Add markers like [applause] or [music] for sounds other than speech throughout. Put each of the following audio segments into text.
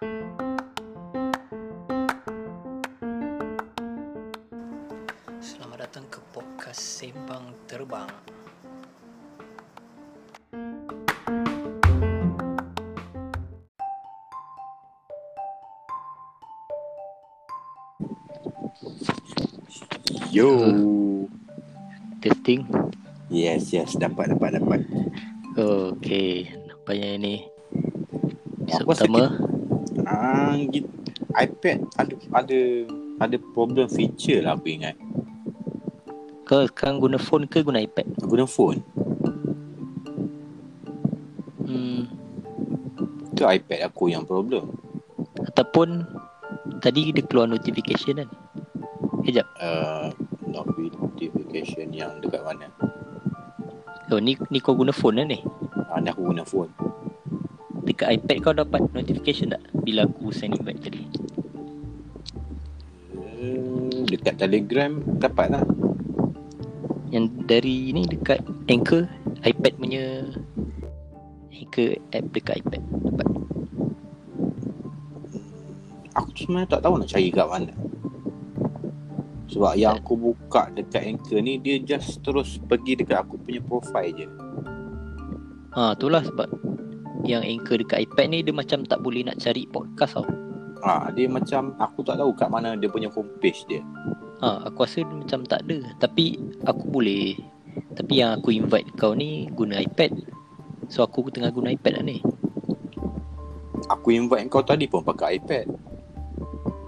Selamat datang ke podcast Sembang Terbang. Yo. Testing Yes, yes, dapat dapat dapat. Okay Nampaknya ini Episode pertama Ah, gitu. iPad ada ada ada problem feature lah aku ingat. Kau sekarang guna phone ke guna iPad? Guna phone. Hmm Tu iPad aku yang problem. Ataupun Tadi dia keluar notification kan Kejap Uh, notification yang dekat mana? Oh ni, ni kau guna phone lah ni Ah, ni aku guna phone. Dekat iPad kau dapat notification tak? Bila aku send invite tadi Uh, dekat Telegram dapat lah. Yang dari ni dekat Anchor iPad punya Anchor app dekat iPad Dapat Aku sebenarnya tak tahu nak cari kat mana. Sebab yang aku buka dekat Anchor ni dia just terus pergi dekat aku punya profile je. Ha itulah sebab Yang Anchor dekat iPad ni Dia macam tak boleh nak cari podcast tau Ah, dia macam aku tak tahu kat mana dia punya homepage dia. Ha, aku rasa dia macam tak ada Tapi aku boleh Tapi yang aku invite kau ni Guna iPad So aku tengah guna iPad lah ni Aku invite kau tadi pun pakai iPad.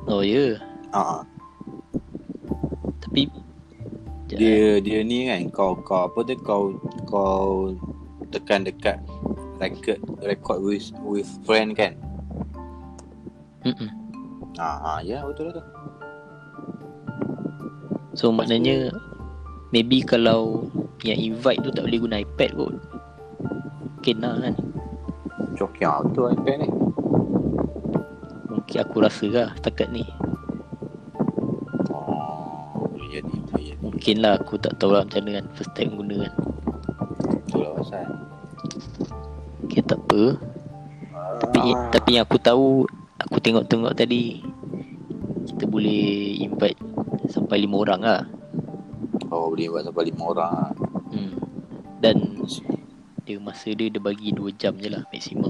Oh ya yeah. Ah, Tapi dia dia ni kan kau kau apa tu kau kau tekan dekat record record with with friend kan. Mm-mm. Ah, ah ya betul tu. So maknanya Maybe kalau Yang invite tu tak boleh guna iPad kot Mungkin lah kan Cokiang tu iPad ni. Mungkin aku rasa lah Setakat ni Oh, boleh jadi boleh jadi. Mungkin lah aku tak tahu lah macam mana kan First time guna kan Betul lah pasal. Okay tak apa Tapi, tapi yang aku tahu Aku tengok-tengok tadi Kita boleh invite Sampai lima orang lah Oh, boleh buat sampai lima orang. ah. hmm. Dan Dia masa dia Dia bagi 2 jam je lah Maksimum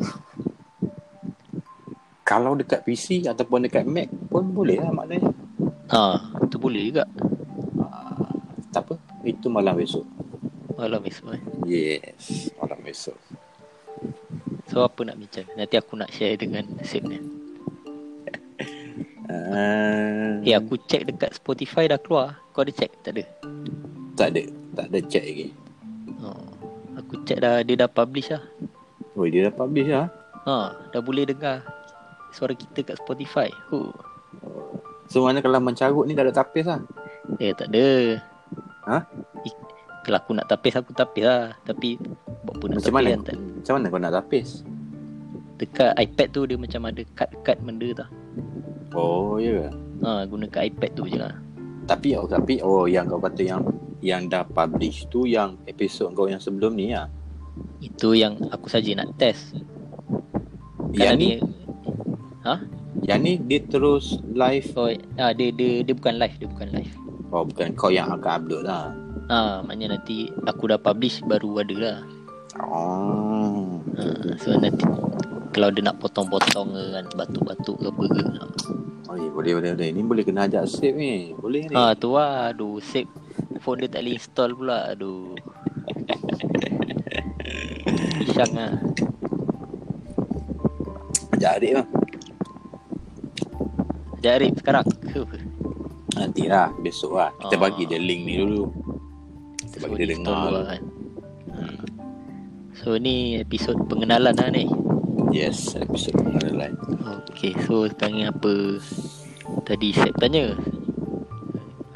Kalau dekat PC ataupun dekat Mac pun boleh lah maknanya. Ha Tu boleh juga Ah, tak apa. Itu malam besok. Malam esok eh. Yes, malam besok. So apa nak bincang Nanti aku nak share dengan Sim ni Uh, Eh aku check dekat Spotify dah keluar Kau ada check? Tak ada tak ada, tak ada check lagi. oh. Aku check dah Dia dah publish lah Oh, dia dah publish lah. Ha Dah boleh dengar Suara kita kat Spotify huh. So mana kalau mencarut ni tak ada tapis lah. Eh tak ada Ha? Kalau aku nak tapis Aku tapis lah Tapi Buat pun nak Macam tapis mana? kan tak. Macam mana kau nak tapis? Dekat iPad tu Dia macam ada Cut-cut benda tau Oh, ya. Ha guna kat iPad tu je lah Tapi oh, tapi oh yang kau kata yang yang dah publish tu yang episod kau yang sebelum ni lah. Itu yang aku saja nak test Yang ni, ada- yang ni dia terus live. Oh, ah, dia, dia, dia bukan live Dia bukan live Oh, bukan kau yang akan upload lah. Ha, maknanya nanti aku dah publish baru ada lah. Oh. Ha, so nanti kalau dia nak potong-potong ke kan batuk-batuk ke apa ke. Oh, ya, boleh boleh boleh. Ni boleh kena ajak save ni. Boleh ni. Ha, tu lah. Aduh, save phone dia tak boleh install pula. Aduh. [laughs] Isang lah. Ajak adik lah. Sekejap Arif sekarang. Nantilah besok lah. Kita Ah. bagi dia link ni dulu. Bagi dia dengar. lah. kan. Ha. So ni episod pengenalan lah ni. Yes, episod pengenalan. Okay, so sekarang apa tadi Sep tanya.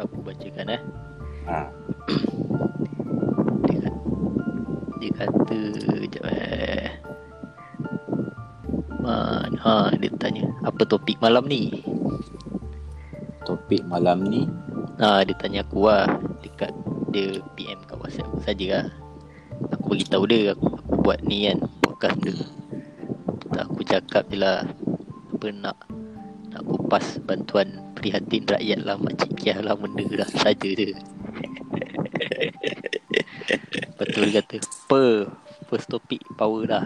Aku bacakan eh. Ha. Dia kata, dia kata Sekejap eh Man, ha, dia tanya Apa topik malam ni Topik malam ni Ha, dia tanya aku lah dia PM kat WhatsApp aku saja lah Aku beritahu dia aku, aku buat ni kan Podcast dia. Tak aku cakap je lah apa nak nak kupas bantuan prihatin rakyat lah makcik kiah lah benda dah saja je. [laughs] Betul dia kata per first topic power lah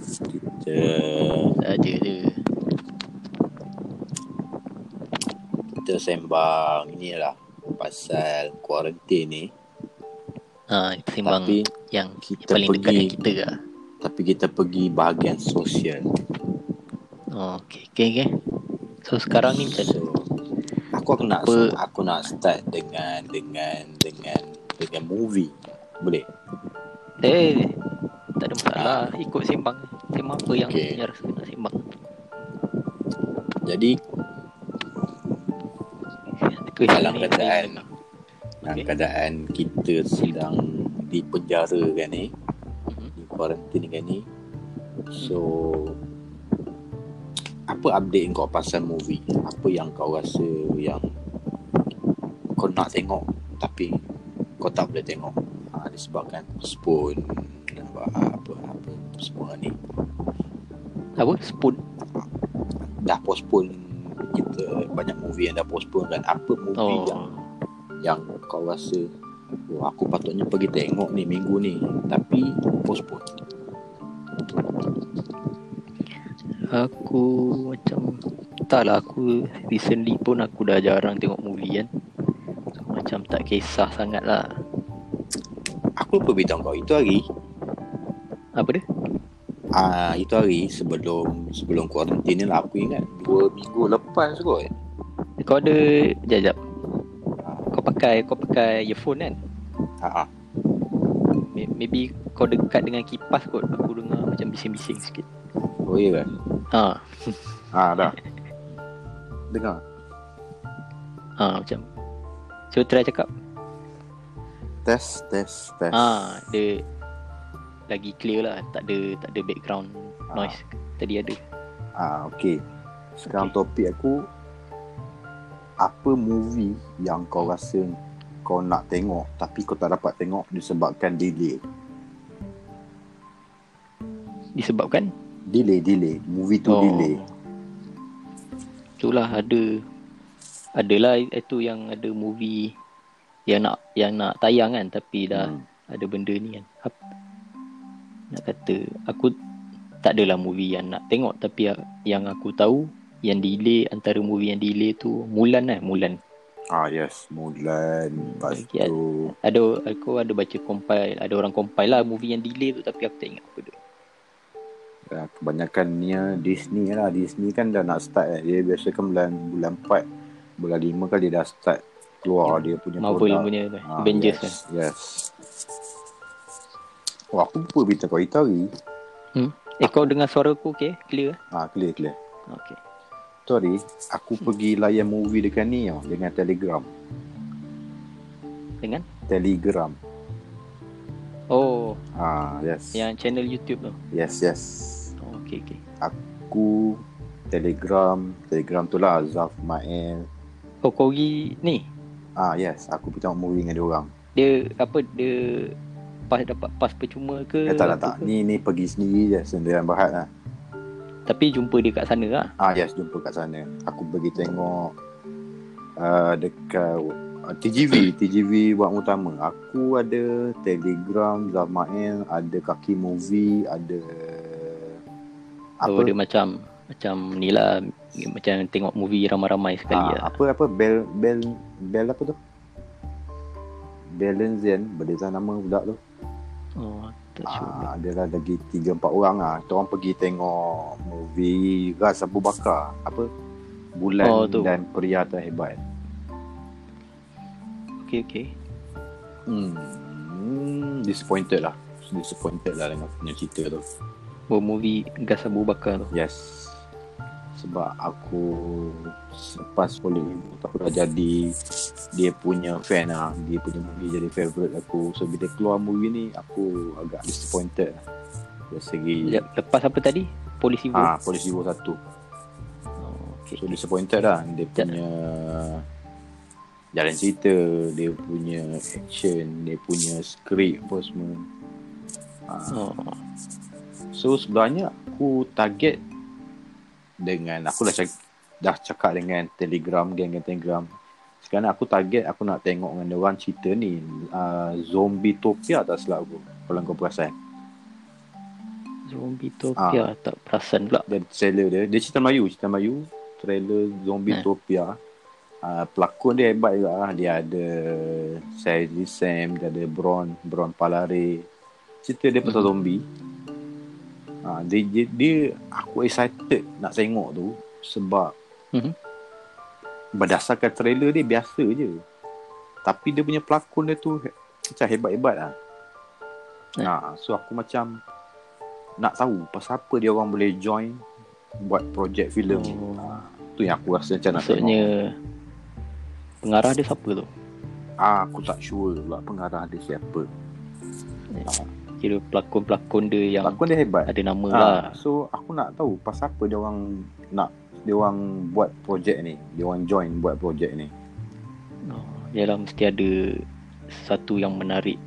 Kita saja je. kita sembang ni lah pasal kuarantin ni ha kita sembang tapi yang kita paling dekat pergi- dengan kita lah tapi kita pergi bahagian sosial. oh, okay, okay, okay. so sekarang ni macam So, aku aku nak Apa- aku nak start dengan dengan dengan dengan movie. Boleh? eh tak ada masalah ikut sembang tema apa yang Okay. okay. rasa nak sembang Jadi Dalam keadaan dalam Okay. keadaan kita sedang di penjara kan ni, Mhm. di kuarantin kan ni. So apa update kau pasal movie? Apa yang kau rasa yang kau nak tengok tapi kau tak boleh tengok? Ha, disebabkan postpone apa apa apa semua ni apa spoon dah postpone banyak movie yang dah postpone kan. Apa movie oh yang yang kau rasa oh, aku patutnya pergi tengok ni minggu ni tapi postpone? Aku macam Tak lah aku Recently pun aku dah jarang tengok movie kan. So, Macam tak kisah sangat lah aku lupa beritahu kau itu hari? Apa dia? ah itu hari sebelum sebelum kuarantin ni lah aku ingat. Dua minggu lepas kot Kau ada Sekejap sekejap Kau pakai Kau pakai earphone kan? Ha, ah, May- Maybe kau dekat dengan kipas kot. Aku dengar macam bising-bising sikit. Oh iya kan? Ha. Ah dah. Dengar. Ha macam. Cuba try cakap. Test test test. Ha Dia Lagi clear lah. Tak ada Tak ada background Ah. noise. Tadi ada. Ah okey. Sekarang topik aku apa movie yang kau rasa kau nak tengok tapi kau tak dapat tengok disebabkan delay? Disebabkan? Delay delay. Movie tu oh. delay. Itulah ada Adalah itu yang ada movie Yang nak yang nak tayang kan Tapi dah Hmm. ada benda ni kan. Nak kata Aku tak adalah movie yang nak tengok Tapi ya- yang aku tahu Yang delay Antara movie yang delay tu Mulan kan Mulan Ah yes, Mulan. Lepas Okay, tu Ada Aku ada baca compile Ada orang compile lah movie yang delay tu Tapi aku tak ingat apa tu uh, kebanyakannya Disney lah. Disney kan dah nak start kan. Dia biasa kan bulan bulan 4, bulan 5 kan dia dah start keluar dia punya Marvel produk. punya Ah, Avengers yes, kan Yes. Wah, aku lupa beritahu kau itu hari. Eh kau dengar suara aku okay Clear Ah, clear clear. Okay Sorry, aku pergi layan movie dekat ni tau, dengan Telegram. Dengan Telegram. Oh Ah, yes. Yang channel YouTube tu Yes, yes. oh, Okay okay Aku Telegram, Telegram tu lah Zaf Mael. Oh kau pergi ni Ah, yes, aku pergi tengok movie dengan dia orang. Dia apa dia pas dapat pas percuma ke? Eh, tak, tak, apa tak. ke? Ni ni pergi sendiri je sendirian Berhad lah. Tapi jumpa dia kat sana lah. Ah, yes, jumpa kat sana. Aku pergi tengok uh, dekat uh, TGV, TGV buat utama. Aku ada Telegram, Zamael, ada Kaki Movie, ada Apa? apa? Oh, dia macam macam ni lah macam tengok movie ramai-ramai sekali ah, lah. apa apa Bel Bel Bel apa tu? Belenzian, berdasar nama budak tu. Oh. Ah, ada lah lagi 3 4 orang ah. Kita orang pergi tengok movie Ras Abu Bakar. Apa? Bulan Oh, tu. dan Pria Terhebat. Okay, okay. Hmm, disappointed lah. Disappointed lah dengan punya cerita tu. Oh, movie Gas Abu Bakar tu. Yes. Sebab aku selepas boleh aku dah jadi dia punya fan lah. Dia punya movie jadi favourite aku. So bila keluar movie ni aku agak disappointed lah. Dari segi Le- Lepas apa tadi? Polisi ah, Polisi War 1. Oh, okay. So disappointed lah Dia punya Jalan cerita Dia punya action Dia punya skrip apa semua Ah, Oh, So sebenarnya Aku target dengan aku dah cakap, dah cakap dengan Telegram geng-geng Telegram. Sekarang aku target aku nak tengok dengan dia orang cerita ni uh, Zombie Topia tak silap aku kalau kau perasan. Zombie Topia tak perasan pula. Dan trailer dia, dia cerita Melayu, cerita Melayu, trailer Zombie. Topia. Uh, pelakon dia hebat juga lah. Dia ada Sadie Sam, dia ada Bron, Bron Palare. Cerita dia pasal Mhm. zombie. Uh, dia, dia, dia, aku excited nak tengok tu sebab Mhm. berdasarkan trailer dia biasa je. Tapi dia punya pelakon dia tu macam hebat-hebat lah. Eh. Ha, so aku macam nak tahu pasal apa dia orang boleh join buat projek filem. Oh. Ha, tu yang aku rasa macam nak Maksudnya tengok. pengarah dia siapa tu? Ah, aku tak sure pula pengarah dia siapa. Kira pelakon-pelakon dia yang Pelakon dia hebat. ada nama Ha, lah. so aku nak tahu pasal apa dia orang nak dia orang buat projek ni. Dia orang join buat projek ni. Oh, Yalah mesti ada satu yang menarik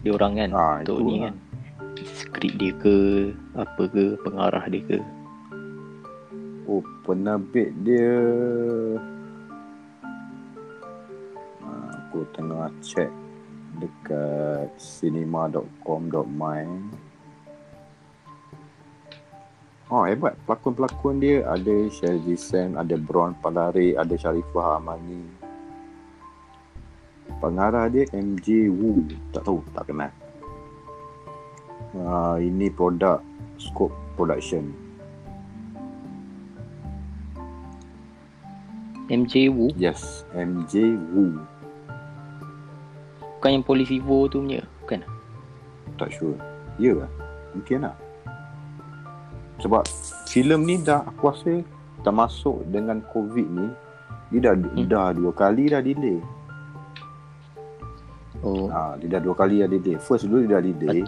dia orang kan Ah, untuk ni lah. kan. Skrip dia ke apa ke pengarah dia ke. Oh, penerbit dia Ah, aku tengah check dekat cinema.com.my Oh hebat. Pelakon-pelakon dia. Ada Shazzy Sam Ada Bron Palare Ada Sharifah Amani. Pengarah dia MJ Wu. Tak tahu Tak kenal. Uh, Ini produk Scope Production. MJ Wu? Yes MJ Wu bukan yang Polisi Vo tu punya. Bukan. Tak sure Ya lah Mungkin lah Sebab filem ni dah Aku rasa Termasuk dengan COVID ni Dia dah, Hmm. dah dua kali dah delay Oh. ha, Dia dah dua kali dah delay First dulu dia dah delay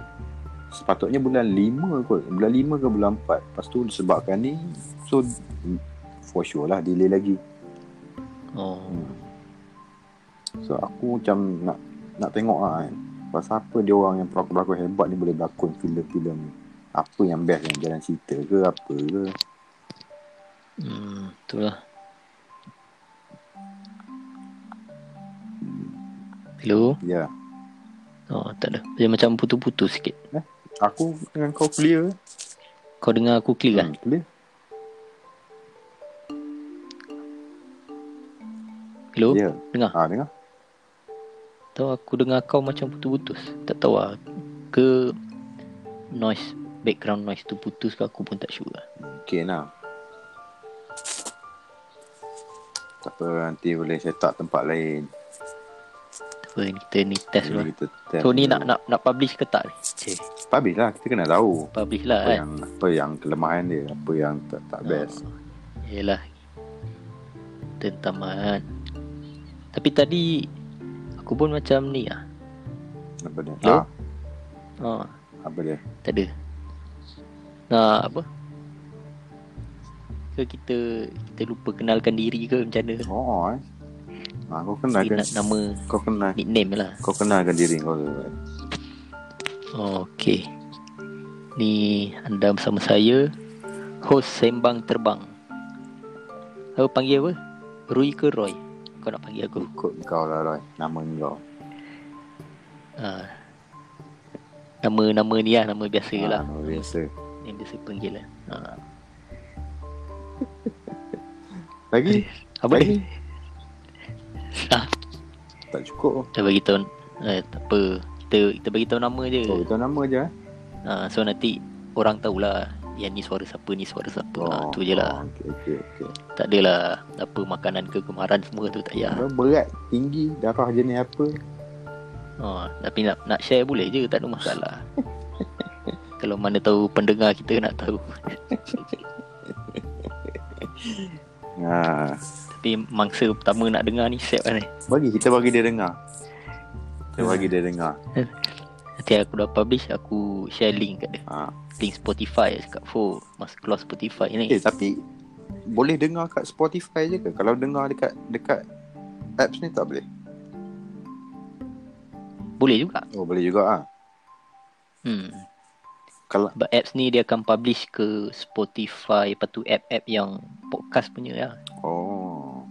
Sepatutnya bulan 5 kot Bulan 5 ke bulan 4 Lepas tu disebabkan ni So For sure lah delay lagi Oh. So aku macam nak nak tengok lah kan Pasal apa dia orang yang pelakon-pelakon hebat ni boleh berlakon filem-filem ni Apa yang best yang jalan cerita ke apa ke Hmm, itulah. Hello? Ya Oh, tak ada. Dia macam putus-putus sikit. Aku dengan kau clear Kau dengar aku clear kan? hmm, Clear Hello? Ya Dengar? ha, Dengar Tahu aku dengar kau macam putus-putus. Tak tahu lah. Ke noise, background noise tu putus ke aku pun tak sure lah. Okay lah Tak apa nanti boleh set up tempat lain Tak apa, kita ni test dulu. Jadi kita test So ni nak nak nak publish ke tak ni? Cik, Publish lah Kita kena tahu publish lah apa kan? yang apa yang kelemahan dia apa yang tak, tak best Oh, yelah. Tentaman. Tapi tadi aku pun macam ni lah. apa dia Hello? ha, Oh, apa dia tak ada. Nak apa? Ke kita kita lupa kenalkan diri ke macam mana? oh eh ha, kau Kita kenalkan nak nama kau kenal nickname lah. kau kenalkan diri kau. Oh, Okey. Ni anda bersama saya host Sembang Terbang. Kau panggil apa? Rui ke Roy? Kau nak panggil aku? ikut kau lah Roy nama kau Ha. Nama-nama ni lah, nama biasa ha, lah. nama biasa Yang biasa panggil lah. Ha. [laughs] lagi Apa lagi? Ah, tak cukup dah bagi tahu. Eh, tak apa. Kita kita bagi tahu nama je. oh itu nama je eh Ha, so nanti orang tahulah yang ni suara siapa ni suara siapa. Oh, ha, tu je lah. oh, okey okey okey Tak adalah apa makanan ke semua tu tak payah. Berat tinggi darah jenis apa Oh, tapi nak nak share boleh je tak ada masalah. [laughs] Kalau mana tahu pendengar kita nak tahu. ha [laughs] Tapi mangsa pertama nak dengar ni siap kan ni. bagi kita bagi dia dengar kita bagi dia dengar Nanti aku dah publish aku share link kat dia. ha Link Spotify cakap Fo Mas keluar Spotify ni. eh tapi boleh dengar kat Spotify je ke kalau dengar dekat dekat apps ni tak boleh Boleh juga. oh boleh juga ah Hmm. kalau Sebab apps ni dia akan publish ke Spotify Lepas tu app-app yang podcast punya lah. Oh.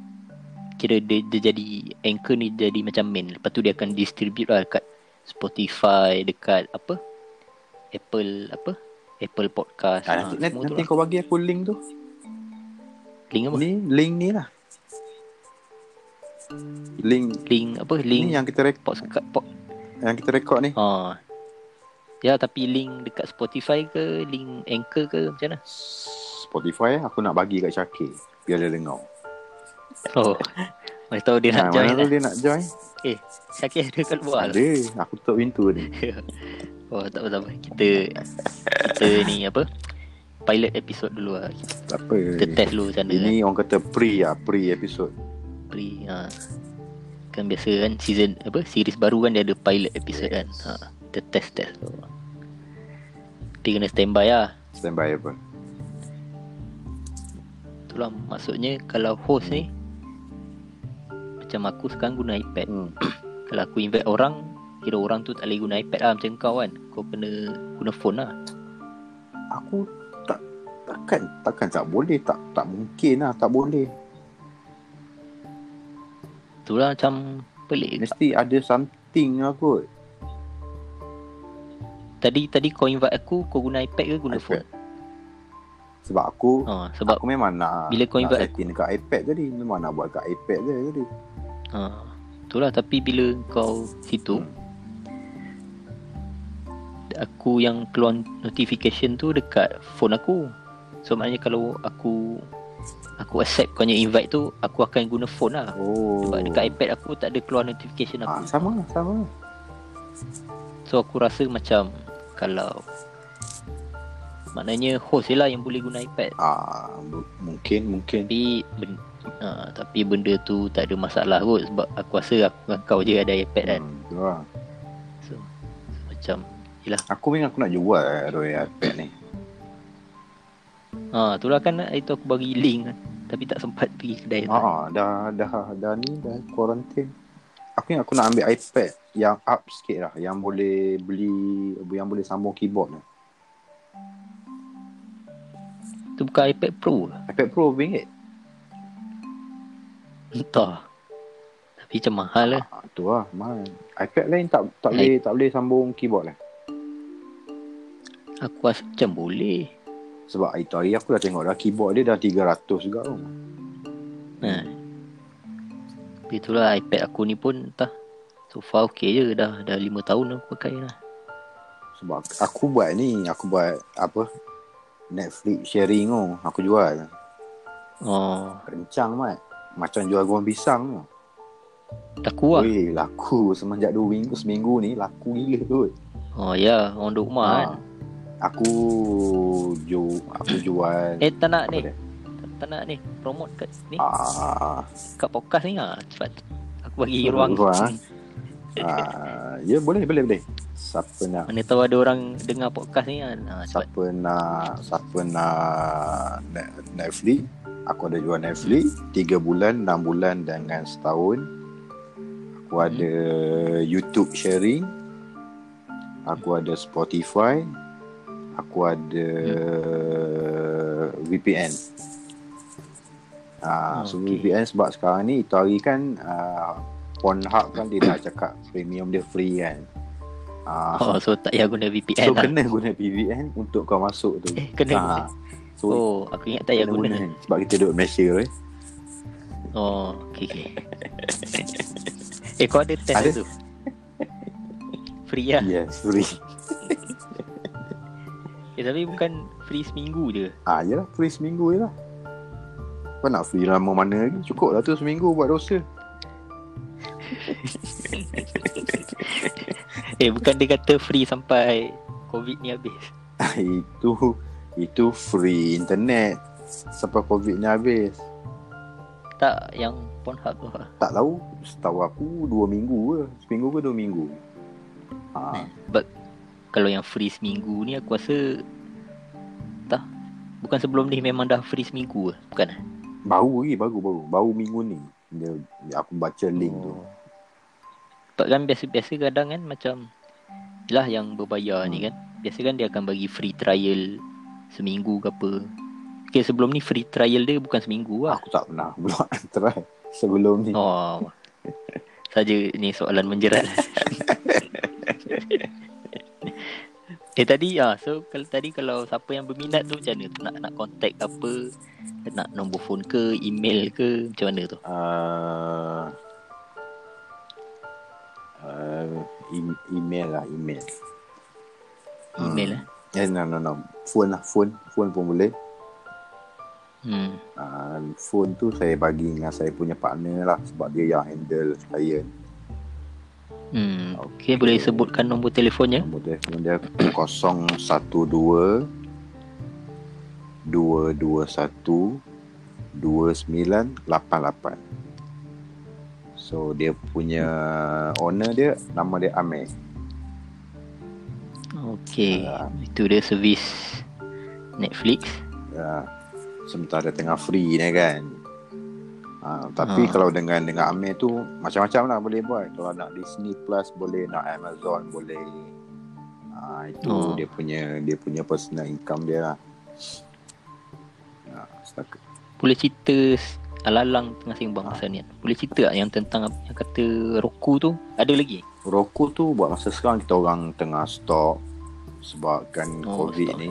Kira dia, dia jadi anchor ni jadi macam main. Lepas tu dia akan distribute lah dekat Spotify, dekat apa? Apple apa? Apple Podcast. Ah, nanti, Ha, nanti, nanti lah. kau bagi aku link tu. Link apa? Ni link ni lah. Link Link apa? Link ni yang kita rek podcast pod, yang kita rekod ni. Ha. Ya tapi link dekat Spotify ke Link Anchor ke macam mana Spotify aku nak bagi kat Syakir biar dia dengar. Oh [laughs] Masa tahu dia nak Ha, join mana lah tu dia nak join? Eh Syakir ada kat luar lah Ada. Aku tutup pintu ni. [laughs] Oh tak apa tak apa Kita Kita ni apa Pilot episode dulu lah Tak apa. Kita test dulu mana Ini orang kata pre lah, pre episode. Pre ha. Kan biasa kan Season apa Series baru kan dia ada pilot episode kan ha. Kita test test tu Dia kena standby lah Standby apa? Itulah maksudnya Kalau host ni Macam aku sekarang guna iPad. Hmm. [clears throat] Kalau aku invite orang Kira orang tu tak boleh guna iPad lah Macam kau kan. Kau kena guna phone lah. Aku tak takkan takkan tak boleh tak tak mungkin lah tak boleh. Itulah macam Pelik. Mesti ada something lah kot. Tadi tadi kau invite aku Kau guna iPad ke guna iPad. phone sebab aku ha, Sebab aku memang nak bila kau nak invite- setting dekat iPad tadi memang nak buat kat iPad je tadi. Ha, Itulah. Tapi bila kau situ Hmm. Aku yang keluar notification tu Dekat phone aku. So maknanya kalau aku Aku accept kau punya invite tu Aku akan guna phone lah. Oh. Sebab dekat iPad aku tak ada keluar notification aku. Sama lah sama So aku rasa macam Kalau Maknanya host je lah yang boleh guna iPad. Ah bu- mungkin mungkin. Tapi ben, ha, Tapi benda tu tak ada masalah kot Sebab aku rasa aku kau je ada iPad kan. Hmm, tu lah. So Macam Yelah. Aku memang aku nak jual eh, Roy iPad ni. Ha, Itulah kan itu aku bagi link kan. Tapi tak sempat pergi kedai ah dah dah dah ni dah quarantine. Aku ingat aku nak ambil iPad yang up sikit lah yang boleh beli yang boleh sambung keyboard ni Itu bukan iPad Pro ke? iPad Pro RM1 Entah Tapi macam mahal lah Ah, tu lah mahal. iPad lain tak tak boleh tak boleh sambung keyboard lah. Aku rasa macam boleh Sebab hari tu hari aku dah tengok dah keyboard dia dah 300 juga tu. ha. Tapi itulah iPad aku ni pun Entah So far okay je Dah dah 5 tahun aku pakai lah Sebab aku buat ni, aku buat apa? Netflix sharing tu. Aku jual. Oh Kencang mat. Macam jual goreng pisang tu. Tak kuat Weh, laku semenjak 2 minggu seminggu ni laku gila tu. Oh ya Orang duduk rumah kan Aku ju aku jual Eh tak nak ni dia? tak, tak nak ni Promote kat ni Ah, Kat podcast ni lah Cepat Aku bagi ruang Ruang, ah, ya boleh boleh boleh. Siapa nak Mana tahu ada orang Dengar podcast ni kan? Ha, Cepat. Siapa nak siapa nak Net- Netflix? Aku ada jual Netflix. 3 bulan 6 bulan dengan setahun. Aku Hmm. ada YouTube sharing. Aku ada Spotify. Aku ada VPN Ah, so Okey. VPN sebab sekarang ni itu hari kan uh, Pornhub kan dia dah cakap premium dia free kan. Ah, Oh so tak payah guna VPN So lah kena guna VPN untuk kau masuk tu. Eh, kena Ha. So Oh aku ingat tak payah kena guna Sebab kita duduk Malaysia eh. Oh okay, okay. Eh kau ada test Ada. tu Free lah Yes, free. eh, Tapi bukan free seminggu je Ah, yalah, free seminggu je lah. Kau nak free lama mana lagi? Cukup lah tu seminggu buat dosa. [laughs] Eh bukan dia kata free sampai Covid ni habis itu itu free internet sampai covid ni habis. Tak yang Pornhub tu lah Tak tahu, setahu aku dua minggu ke. Seminggu ke dua minggu. Ha, But Kalau yang free seminggu ni aku rasa Tak Bukan sebelum ni memang dah free seminggu ke Bukan eh? baru lagi, baru baru. Baru minggu ni. Dia, aku baca link tu. Sebab kan biasa-biasa kadang kan macam Yelah yang berbayar ni kan. Biasa kan dia akan bagi free trial Seminggu ke apa. Okay sebelum ni free trial dia bukan seminggu lah. Aku tak pernah pula [laughs] try sebelum ni. Oh. Saja ni soalan menjerat. [laughs] Eh tadi ah so kalau tadi kalau siapa yang berminat tu macam mana tu? Nak nak contact apa? Nak nombor phone ke email ke? Macam mana tu? Uh, uh, email lah, email. email lah Eh, no, no, no. Phone lah, phone. Phone pun boleh. hmm Uh, phone tu saya bagi dengan saya punya partner lah sebab dia yang handle client. hmm okey boleh sebutkan nombor telefonnya Nombor telefon dia 012 221 2988. So dia punya owner dia nama dia Amir. okey Ah. itu dia servis Netflix Ya, sementara tengah free ni kan. Ha, tapi Ah. kalau dengan dengan Amir tu macam-macam lah boleh buat. Kalau nak Disney Plus boleh, nak Amazon boleh. Ha, itu Oh. dia punya dia punya personal income dia lah. Setakat. boleh cerita alalang tengah sembang pasal ni boleh cerita tak yang tentang yang kata Roku tu ada lagi Rokok tu buat masa sekarang kita orang tengah stop sebabkan Oh, COVID stop. ni.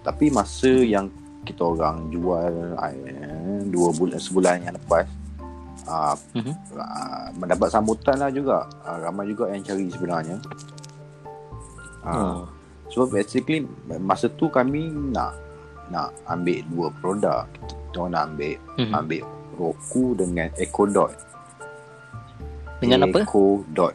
Tapi masa yang kita orang jual eh, dua bulan sebulan yang lepas uh, uh, mendapat sambutan lah juga. Uh, ramai juga yang cari sebenarnya. Uh, oh. So basically masa tu kami nak nak ambil dua produk. Kita orang nak ambil Mhm. ambil Roku dengan Echo Dot. dengan apa Echo Dot.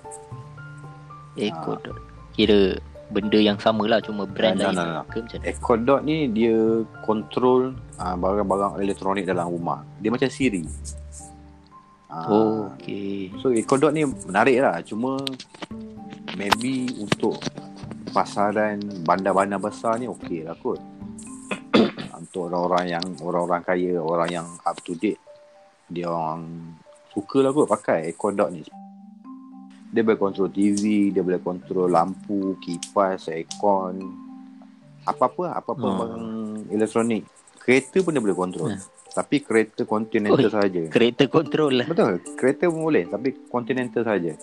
Echo dot kira benda yang sama lah cuma brand Ah, lain no, no. ke macam mana Echo Dot ni dia control uh, barang-barang elektronik dalam rumah. Dia macam Siri. Uh, oh okey So Echo Dot ni menarik lah. Cuma maybe untuk pasaran bandar-bandar besar ni okey lah kot. [coughs] untuk orang-orang yang orang-orang kaya, orang yang up to date, dia orang suka lah kot pakai Echo Dot ni. Dia boleh kontrol TV, dia boleh kontrol lampu, kipas, aircon, apa-apa, apa-apa Hmm. barang elektronik. Kereta pun dia boleh kontrol. Hmm. Tapi kereta continental saja. kereta control lah Betul, kereta pun boleh tapi continental saja.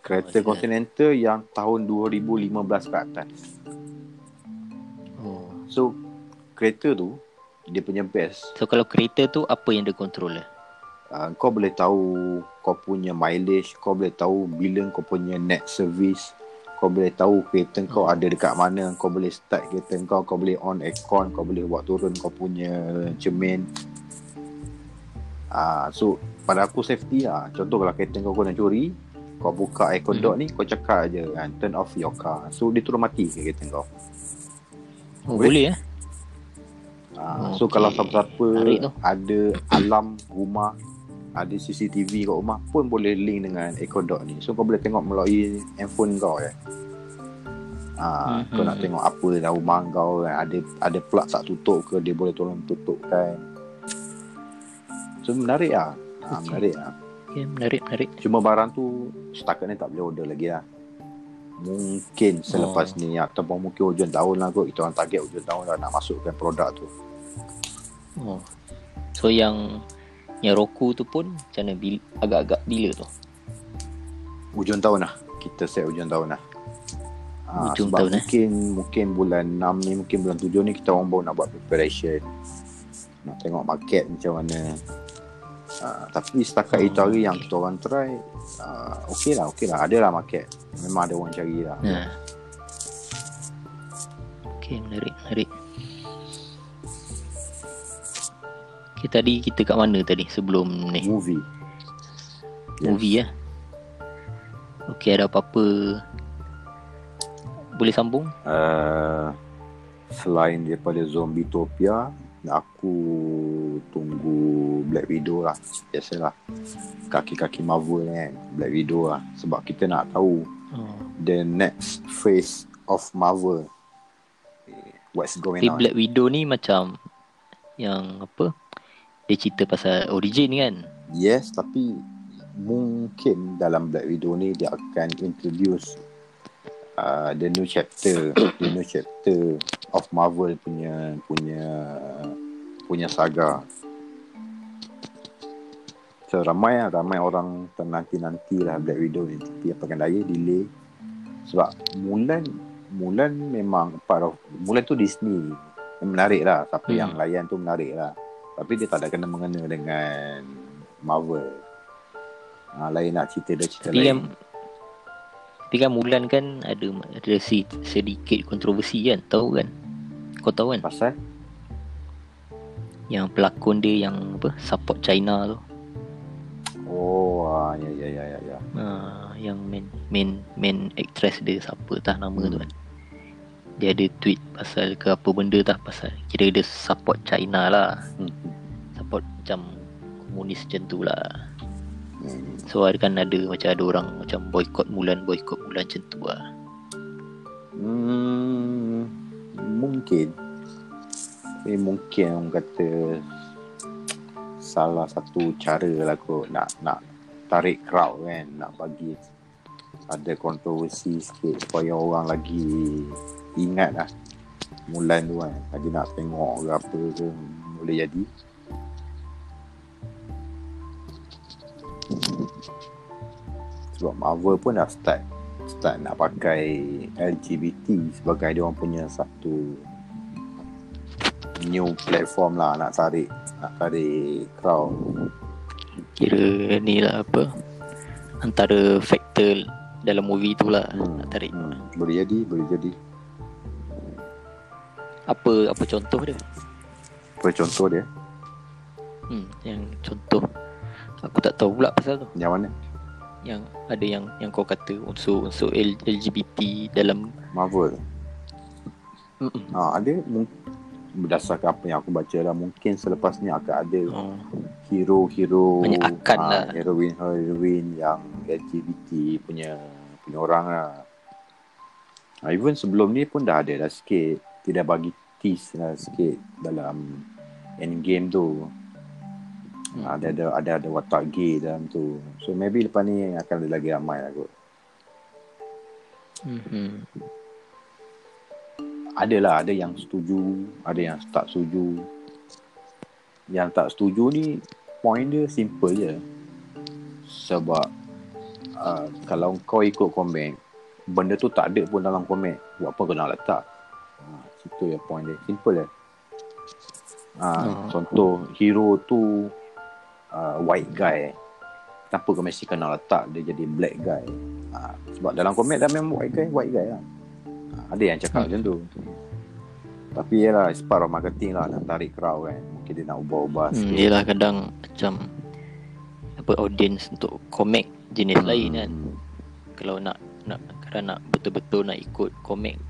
Kereta Oh, continental yang tahun 2015 ke atas. oh So kereta tu dia punya best. so kalau kereta tu apa yang dia control lah Uh, kau boleh tahu kau punya mileage, kau boleh tahu bila kau punya net service, kau boleh tahu kereta kau ada dekat mana, kau boleh start kereta kau, kau boleh on aircon, kau boleh buat turun kau punya cermin. Ah, so pada aku safety lah. Contoh kalau kereta kau kau nak curi, kau buka aircon Hmm. dot ni, kau cakap aje kan, turn off your car. So dia turun mati ke kereta kau. oh Boleh. boleh eh Ah. So kalau siapa-siapa ada alam rumah, ada CCTV kat rumah pun boleh link dengan Echo Dot ni. So kau boleh tengok melalui handphone kau ya. Ah, Mhm. kau nak tengok apa dalam rumah kau kan. Ada ada plug tak tutup ke dia boleh tolong tutup kan. So menarik ah. Ah, Okey. menarik ah. okay, menarik menarik Cuma barang tu setakat ni tak boleh order lagi lah. Mungkin selepas Oh. ni ataupun mungkin hujung tahun lah kot. Kita orang target hujung tahun lah nak masukkan produk tu. Oh. So yang yang Roku tu pun macam mana? Bil, agak-agak bila tu? Hujung tahun lah. Kita set hujung tahun lah. Ah, Hujung sebab tahun, eh? mungkin mungkin bulan 6 ni mungkin bulan 7 ni kita orang baru nak buat preparation. Nak tengok market macam mana. Ah, tapi setakat Oh, itu hari yang okey. kita orang try uh, okey lah okey lah. Ada lah market. Memang ada orang cari lah. Ha. Okey, menarik, menarik. Okay, tadi kita kat mana tadi sebelum ni? movie Yes. Movie ya. Okey, ada apa-apa boleh sambung? uh, selain daripada Zombietopia aku tunggu Black Widow lah biasalah kaki-kaki Marvel ni kan Black Widow lah sebab kita nak tahu Oh. the next phase of Marvel what's going Tapi on Black Widow ni macam yang apa? Dia cerita pasal origin kan? yes tapi mungkin dalam Black Widow ni dia akan introduce uh, the new chapter [coughs] the new chapter of Marvel punya punya punya saga. So ramai lah ramai orang ternanti-nanti lah Black Widow ni. Tapi apa kan daya delay. Sebab Mulan Mulan memang part of Mulan tu Disney. Menarik lah siapa Hmm. yang layan tu menarik lah tapi dia tak ada kena mengena dengan Marvel. Ha, lain nak cerita dia cerita Tapi kan lain. Tapi kan Mulan kan ada ada sedikit kontroversi kan Tahu kan? Kau tahu kan? Pasal? Yang pelakon dia yang apa Support China tu. Oh ah, ya ya ya ya ya. Uh, Yang main main main actress dia siapa tah nama Hmm. tu kan Dia ada tweet pasal ke apa benda tah Pasal kira dia support China lah Hmm. Support macam komunis macam tu lah Hmm. So ada kan ada macam ada orang macam boycott Mulan Boycott Mulan macam tu lah Hmm, mungkin Tapi mungkin orang kata salah satu cara lah kot nak nak tarik crowd kan nak bagi ada kontroversi sikit supaya orang lagi ingat lah Mulan tu kan lagi nak tengok ke apa ke boleh jadi. Sebab Marvel pun dah start start nak pakai LGBT sebagai dia orang punya satu new platform lah nak tarik nak tarik crowd. Kira ni lah apa Antara faktor dalam movie tu lah Hmm. Nak tarik. Hmm, boleh jadi boleh jadi Apa apa contoh dia? Apa contoh dia? Hmm, Yang contoh. Aku tak tahu pula pasal tu. Yang mana? Yang ada yang yang kau kata Unsur-unsur LGBT dalam Marvel. Mm-mm. ha, ada berdasarkan apa yang aku baca lah mungkin selepas ni akan ada oh. hero-hero Banyak akan ah, lah. heroin-heroin yang LGBT punya punya orang lah. Ah, even sebelum ni pun dah ada dah sikit tidak bagi tease lah sikit dalam endgame tu. Hmm. Ada ada ada ada watak gay dalam tu. So maybe lepas ni akan ada lagi ramai lah kot. Mm-hmm. ada lah ada yang setuju ada yang tak setuju. Yang tak setuju ni point dia simple je. Sebab uh, kalau kau ikut komen benda tu tak ada pun dalam komen buat apa kau nak letak ha, situ ya point dia simple je ha, Hmm. contoh hero tu uh, white guy kenapa kau mesti kena letak dia jadi black guy ha, sebab dalam komen dah memang white guy white guy lah ha, ada yang cakap Hmm. macam tu tapi yalah it's part of marketing lah nak tarik crowd kan mungkin dia nak ubah-ubah Hmm, sikit yelah kadang macam apa audience untuk komik jenis Hmm. lain kan. Kalau nak nak kadang nak betul-betul nak ikut komik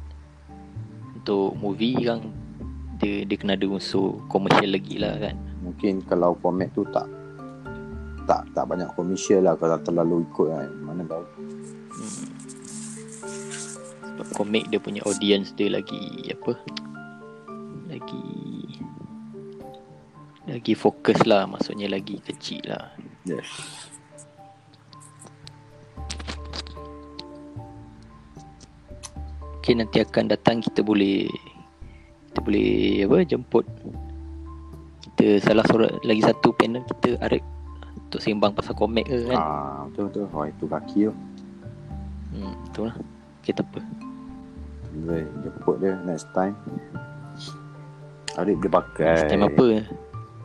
untuk movie kan dia dia kena ada unsur komersial lagi lah kan. mungkin kalau format tu tak tak tak banyak komersial lah kalau terlalu ikut kan mana tahu Hmm. Sebab komik dia punya audience dia lagi apa? Lagi lagi fokus lah maksudnya lagi kecil lah. yes Mungkin nanti akan datang kita boleh kita boleh apa jemput kita salah seorang lagi satu panel kita Arif untuk sembang pasal komik ke kan. ah betul betul oh itu kaki tu Hmm, betul lah. Kita apa? boleh jemput dia next time Arif dia pakai Time apa?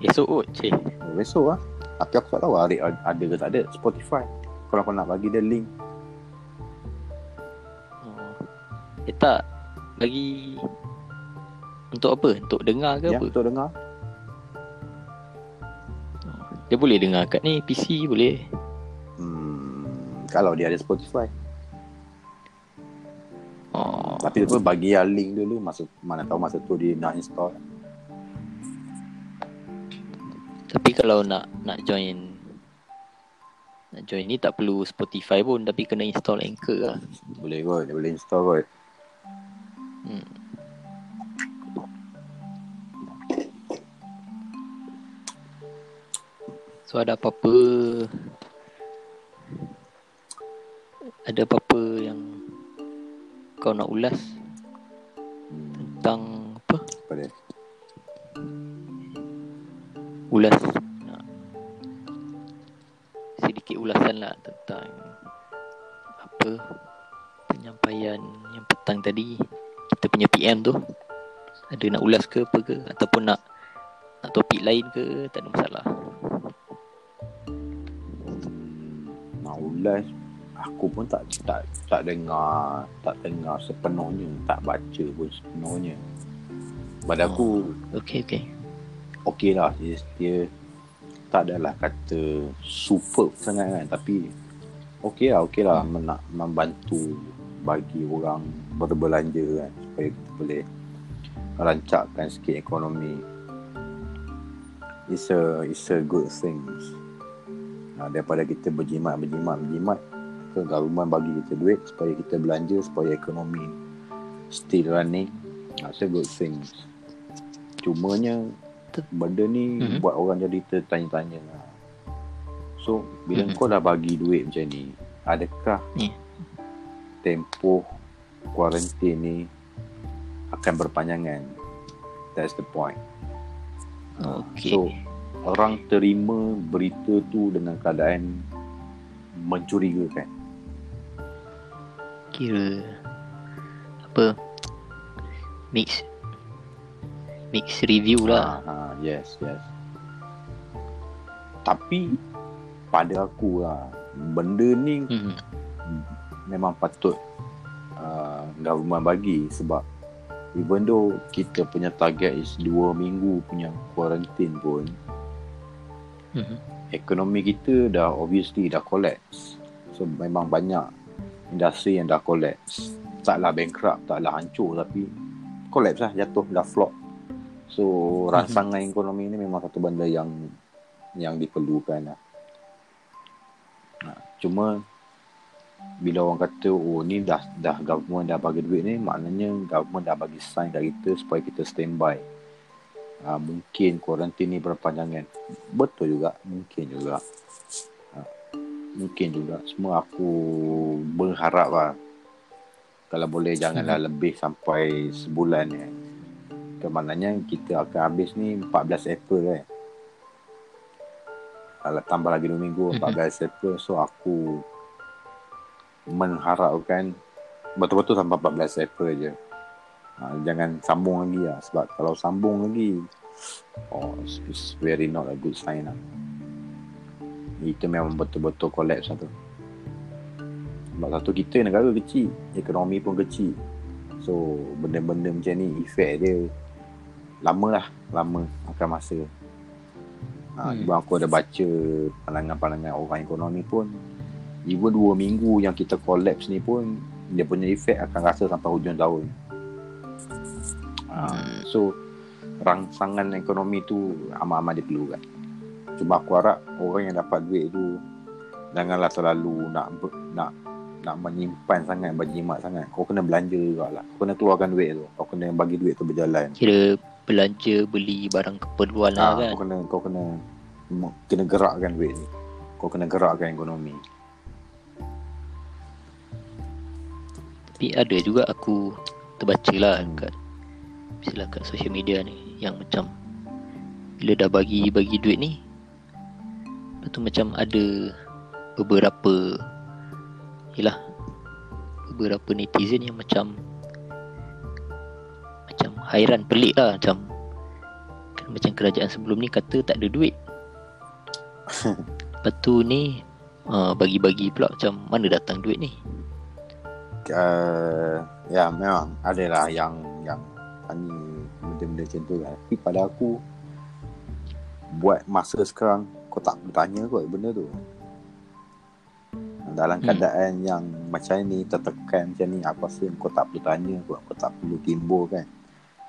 Esok kot, cik. oh, besok lah tapi aku tak tahu Arif ada ke tak ada Spotify kalau kau nak bagi dia link Eh tak. Lagi untuk apa? Untuk dengar ke ya apa? untuk dengar Dia boleh dengar kat ni PC boleh. hmm, kalau dia ada Spotify Oh. tapi tu bagi dia link dulu masa mana tahu masa tu dia nak install Tapi kalau nak nak join nak join ni tak perlu Spotify pun tapi kena install Anchor lah. boleh kot dia boleh install kot Hmm. So ada apa-apa Ada apa-apa yang kau nak ulas tentang apa? apa dia? Ulas nak sedikit ulasan lah tentang apa penyampaian yang petang tadi kita punya PM tu ada nak ulas ke apa ke ataupun nak nak topik lain ke tak ada masalah. Nak ulas aku pun tak tak tak dengar tak dengar sepenuhnya tak baca pun sepenuhnya pada aku Okey okey. okey lah dia, dia tak adalah kata superb sangat kan tapi okey lah okey lah hmm. nak membantu bagi orang berbelanja kan supaya kita boleh rancakkan sikit ekonomi it's a it's a good things ha, daripada kita berjimat berjimat berjimat ke government bagi kita duit supaya kita belanja supaya ekonomi still running ha, it's a good things cumanya benda ni Mhm. buat orang jadi tertanya-tanya lah. so bila Mhm. kau dah bagi duit macam ni adakah Ni. Tempoh kuarantin ni akan berpanjangan that's the point Okey. So orang terima berita tu dengan keadaan mencurigakan. kira apa mix mix review lah. Ha, ha, yes, yes. Tapi pada aku lah benda ni Hmm. Memang patut uh, government bagi sebab even though kita punya target is 2 minggu punya quarantine pun Hmm. ekonomi kita dah obviously dah collapse. So memang banyak industri yang dah collapse. Taklah bankrupt, taklah hancur tapi collapse lah, jatuh, dah flop. So rangsangan ekonomi ni memang satu benda yang yang diperlukan lah. Cuma bila orang kata oh ni dah dah government dah bagi duit ni maknanya government dah bagi sign kat kita supaya kita standby. Ha, mungkin kuarantin ni berpanjangan. Betul juga, mungkin juga. Ha, mungkin juga. Semua aku berharap lah. Kalau boleh janganlah lebih sampai sebulan ni. Kemananya kita akan habis ni 14 April kan. Kalau tambah lagi 2 minggu Mhm. 14 April so aku mengharapkan betul-betul sampai 14 April je. Ha, jangan sambung lagi lah sebab kalau sambung lagi oh it's, very not a good sign lah. Itu memang betul-betul collapse satu. Sebab satu kita negara kecil, ekonomi pun kecil. So benda-benda macam ni efek dia lama lah, lama akan masa. Ha, Hmm. hmm. aku ada baca pandangan-pandangan orang ekonomi pun even dua minggu yang kita collapse ni pun dia punya efek akan rasa sampai hujung tahun. Hmm. so rangsangan ekonomi tu amat-amat diperlukan. Cuma aku harap orang yang dapat duit tu janganlah terlalu nak nak nak menyimpan sangat, berjimat sangat. Kau kena belanja juga lah. Kau kena keluarkan duit tu. Kau kena bagi duit tu berjalan. Kira belanja beli barang keperluan lah Ah, kan. kau kena kau kena kena gerakkan duit ni. Kau kena gerakkan ekonomi. Tapi ada juga aku terbaca lah kat Misalnya kat social media ni Yang macam Bila dah bagi bagi duit ni Lepas tu macam ada Beberapa Yelah Beberapa netizen yang macam Macam hairan pelik lah Macam kan Macam kerajaan sebelum ni kata tak ada duit. [laughs] Lepas tu ni uh, Bagi-bagi pula macam Mana datang duit ni Uh, ya memang adalah yang yang tanya benda-benda macam tu kan. Tapi pada aku buat masa sekarang kau tak perlu tanya kot benda tu. Dalam Hmm. keadaan yang macam ni tertekan macam ni apa sih kau tak perlu tanya kot. Kau tak perlu timbul kan.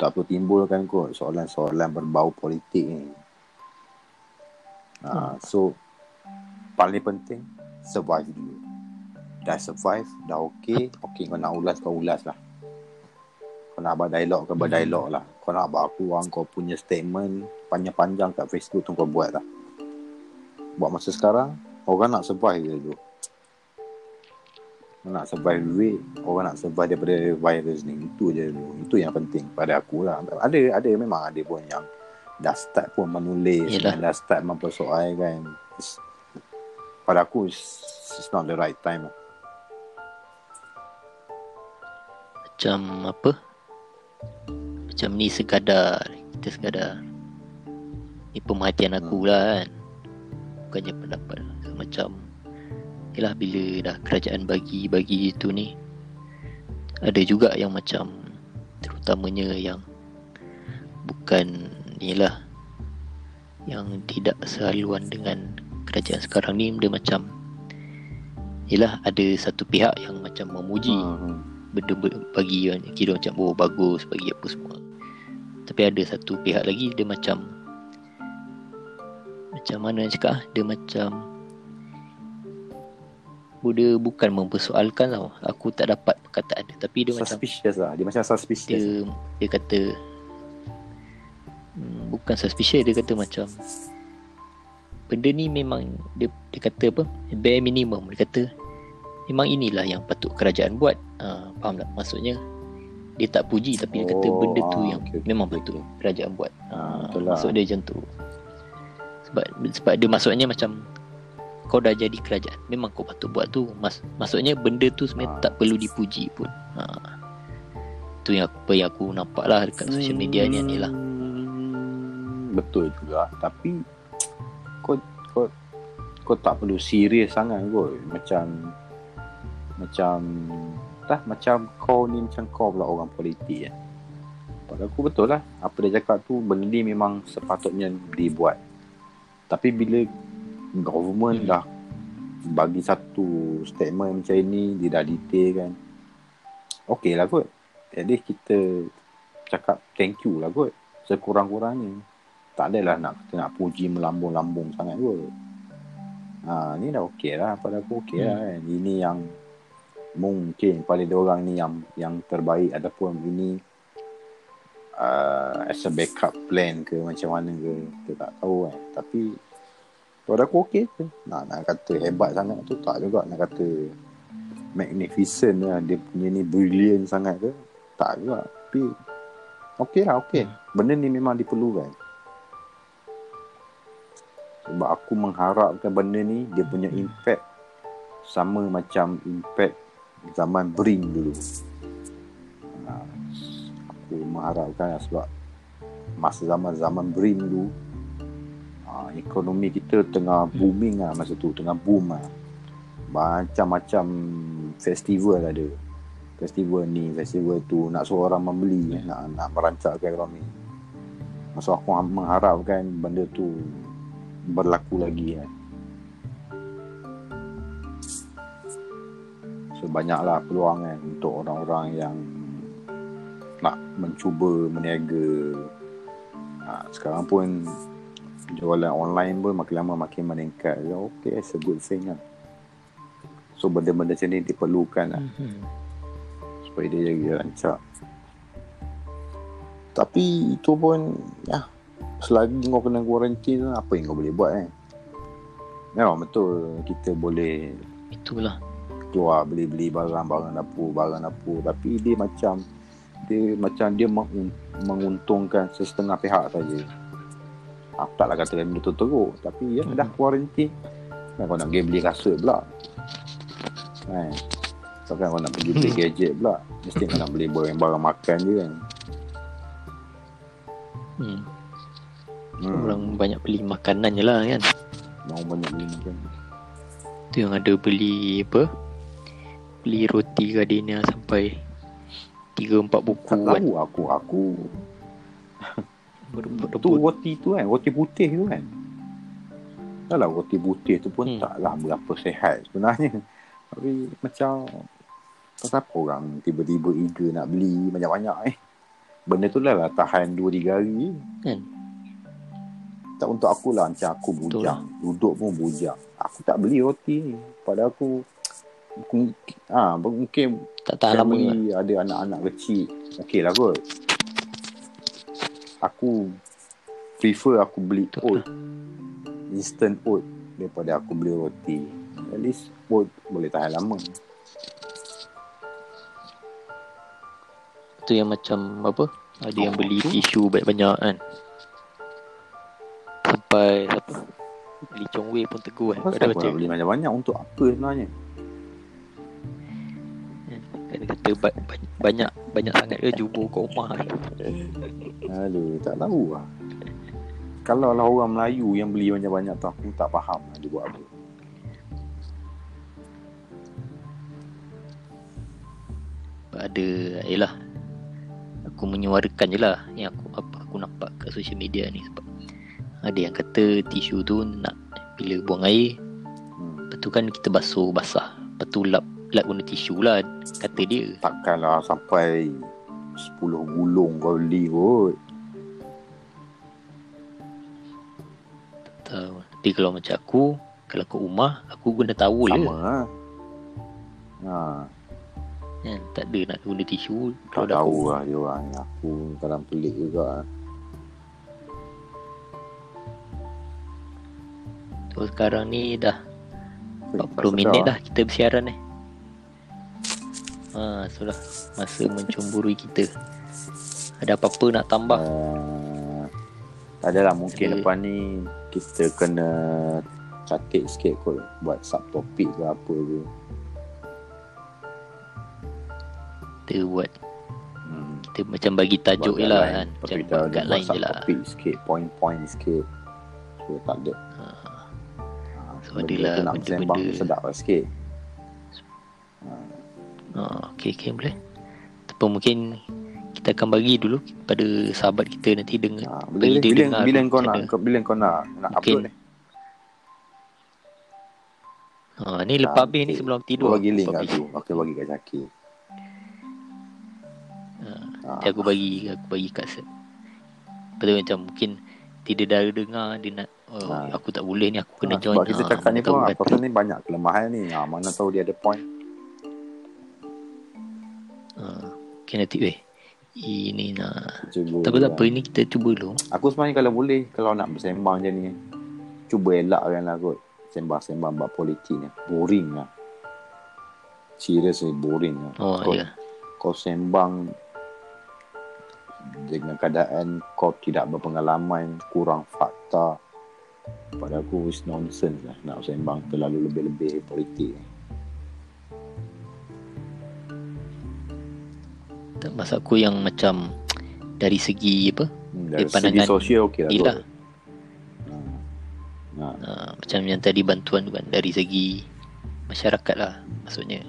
Tak perlu timbulkan kot soalan-soalan berbau politik ni. Uh, so paling penting survive dulu. Dah survive, dah okay. Okay kau nak ulas, kau ulas lah. Kau nak berdialog, kau berdialog lah. Kau nak buat keluar kau punya statement panjang-panjang kat Facebook tu kau buat lah. Buat masa sekarang, orang nak survive je tu. nak survive duit orang nak survive daripada virus ni itu je dulu itu yang penting pada aku lah ada ada memang ada pun yang dah start pun menulis Yelah. dah start mempersoalkan pada aku it's, it's not the right time lah. Macam apa? Macam ni sekadar Kita sekadar. Ni pemerhatian aku lah kan. Bukannya pendapat so, Macam Yelah bila dah kerajaan bagi-bagi itu ni Ada juga yang macam Terutamanya yang Bukan Yelah Yang tidak sehaluan dengan Kerajaan sekarang ni Dia macam Yelah ada satu pihak yang macam memuji. Hmm. Benda bagi kira macam oh bagus bagi apa semua. Tapi ada satu pihak lagi dia macam macam mana nak cakap ah? dia macam oh, dia bukan mempersoalkan tau. Aku tak dapat perkataan dia. Tapi dia macam suspicious lah. Dia macam suspicious. Dia dia kata hmm, bukan suspicious. Dia kata macam benda ni memang dia dia kata apa? Bare minimum. Dia kata memang inilah yang patut kerajaan buat. Ha, faham tak? Maksudnya dia tak puji tapi dia kata Oh, benda tu ah, yang okey, memang okey, patut kerajaan buat. Ha, lah. maksud dia macam tu. Sebab sebab dia maksudnya macam kau dah jadi kerajaan memang kau patut buat tu. Mas, maksudnya benda tu sebenarnya Ah. tak perlu dipuji pun. Ha. tu yang apa yang aku nampak lah dekat social media ni ni lah. Hmm, betul juga. Tapi kau kau kau tak perlu serius sangat kot. Macam macam tak macam kau ni macam kau pula orang politik ya. Pada aku betul lah apa dia cakap tu benda ni memang sepatutnya dibuat. Tapi bila government dah bagi satu statement macam ini dia dah detail kan. Okey lah kot. Jadi kita cakap thank you lah kot. Sekurang-kurangnya. Tak adalah nak kita nak puji melambung-lambung sangat kot. Ha, ni dah okey lah. Pada aku okey Hmm. lah kan. Ini yang mungkin pada orang ni yang yang terbaik ataupun ini uh, as a backup plan ke macam mana ke kita tak tahu kan. Tapi pada aku okey je. Nak, nak kata hebat sangat tu tak juga. Nak kata magnificent lah. Dia punya ni brilliant sangat ke. Tak juga. Tapi okey lah okey. Benda ni memang diperlukan. Sebab aku mengharapkan benda ni dia punya impact sama macam impact zaman Bring dulu. Ha, aku mengharapkan lah sebab masa zaman-zaman Bring dulu ha, ekonomi kita tengah booming lah masa tu, tengah boom lah. Macam-macam festival ada. Festival ni, festival tu nak suruh orang membeli, nak nak merancangkan ekonomi. Masa aku mengharapkan benda tu berlaku lagi kan. So banyaklah peluang kan untuk orang-orang yang nak mencuba meniaga. Ha, sekarang pun jualan online pun makin lama makin meningkat. Ya, okay, it's a good thing lah. So benda-benda macam ni diperlukan lah hmm. supaya dia jadi rancak. Tapi itu pun ya selagi kau kena quarantine apa yang kau boleh buat kan. Memang betul kita boleh itulah keluar beli-beli barang-barang dapur, barang dapur tapi dia macam dia macam dia mengun- menguntungkan sesetengah pihak saja. Aku taklah kata benda tu teruk tapi ya dah quarantine. Kan kau nak pergi beli kasut pula. Kan. Takkan kau nak pergi beli gadget pula. Mesti kau nak beli barang-barang makan je kan. hmm. Hmm. orang banyak beli makanan je lah kan Mau banyak beli makan. tu yang ada beli apa beli roti gardenia sampai 3-4 buku Tak kan tahu aku. Aku Ber- tu roti tu kan. Roti putih tu kan. Dah lah roti putih tu pun Hmm. taklah berapa sehat sebenarnya. Tapi macam pasal apa orang tiba-tiba eager nak beli banyak-banyak eh. Benda tu lah, lah tahan 2-3 hari. Kan? Tak untuk aku lah macam aku bujang. Duduk pun bujang. Aku tak beli roti ni. Pada aku mungkin, ah ha, mungkin tak tahan lama lah. ada anak-anak kecil. Okay lah kot. Aku prefer aku beli oat. Lah. instant oat daripada aku beli roti. At least oat boleh tahan lama. Tu yang macam apa? Ada oh, yang beli okay. tisu banyak-banyak kan. Sampai apa? Beli congwe pun teguh kan. Kenapa nak beli banyak-banyak? Untuk apa sebenarnya? Dia kata ba- ba- banyak banyak sangat ke jubur kau rumah ni. Aduh, tak tahu lah. Kalau lah orang Melayu yang beli banyak-banyak tu aku tak faham lah dia buat apa. Ada Yelah Aku menyuarakan je lah Yang aku apa aku nampak kat social media ni Sebab Ada yang kata tisu tu nak Bila buang air Hmm. Lepas tu kan kita basuh basah Lepas tu lap Lap guna tisu lah Kata dia Takkanlah sampai 10 gulung kau beli kot. tahu. Tapi kalau macam aku Kalau kat rumah Aku guna towel je Sama lah. Ha, kan? Tak ada nak guna tisu tak tahu lah dia orang. Aku kadang pelik juga. So sekarang ni dah Tak 40 minit dah kita bersiaran ni. Ha, sudah masa mencumburui kita. Ada apa-apa nak tambah? Uh, tak adalah mungkin Ada- lepas ni kita kena catik sikit kot buat subtopik ke apa ke. Kita buat Hmm. kita macam bagi tajuk je lah kan. Macam Tapi buat guideline je lah. subtopik sikit, point-point sikit. So tak ada. Ha, Ha, So, adalah tu nak benda-benda- sedap lah sikit. ha, okay, okay boleh. Ataupun mungkin kita akan bagi dulu pada sahabat kita nanti dengar. Ha, bila, dia bila, dengar bila tu kau nak, bila kau nak, nak Mungkin upload ni? Ha, ni lepas Ah, habis ni sebelum tidur. bagi link kat publish. aku. Okay, bagi kat Zaki. Ha, Ha, aku bagi aku bagi kat set. Lepas tu macam mungkin tidak dah dengar dia nak oh, Ha. aku tak boleh ni aku kena ha, join. sebab kita Ha, cakap ni mana tahu pun apa ni banyak kelemahan ni. Ha, mana tahu dia ada point. Nanti weh. Ini nak Cuba. tak apa tak apa ini kita cuba dulu. Aku sebenarnya kalau boleh, kalau nak bersembang macam ni, cuba elakkan lah kot. Sembang-sembang bab politik ni. Boring lah. Seriously boring lah. Oh kau, ya. kau sembang dengan keadaan kau tidak berpengalaman, kurang fakta. Pada aku is nonsense lah nak sembang terlalu lebih-lebih politik ni. Tak maksud aku yang macam dari segi apa? Hmm, dari Dari segi pandangan sosial okey lah. Kot. Ha. Ha, macam yang tadi bantuan tu kan dari segi masyarakat lah maksudnya.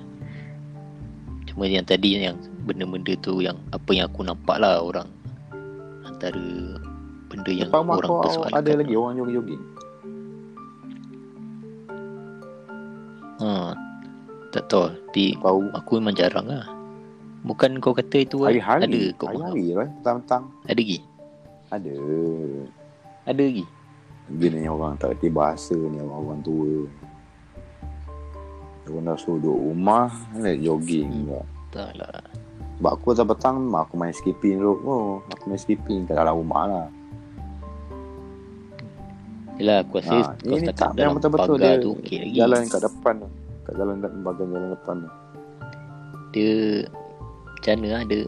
Cuma yang tadi yang benda-benda tu yang apa yang aku nampak lah orang antara benda yang Depan orang persoalkan. ada lagi orang jogging-jogging. Ha, tak tahu. Tapi aku memang jarang lah. Bukan kau kata itu kan? hari-hari. Ada kau Hari-hari lah. Petang-petang. Ada lagi? Ada. Ada lagi? Dia ni orang tak kerti bahasa ni orang-orang tua. Orang dah suruh duduk rumah, nak jogging Hmm. Tak lah. Sebab aku datang petang, mak aku main skipping dulu. Oh, aku main skipping kat dalam rumah lah. Yelah aku rasa Ha, kau ini setakat tak yang dalam betul-betul pagar dia tu okey lagi. jalan kat depan tu. Kat jalan bahagian jalan depan tu. Dia macam mana lah dia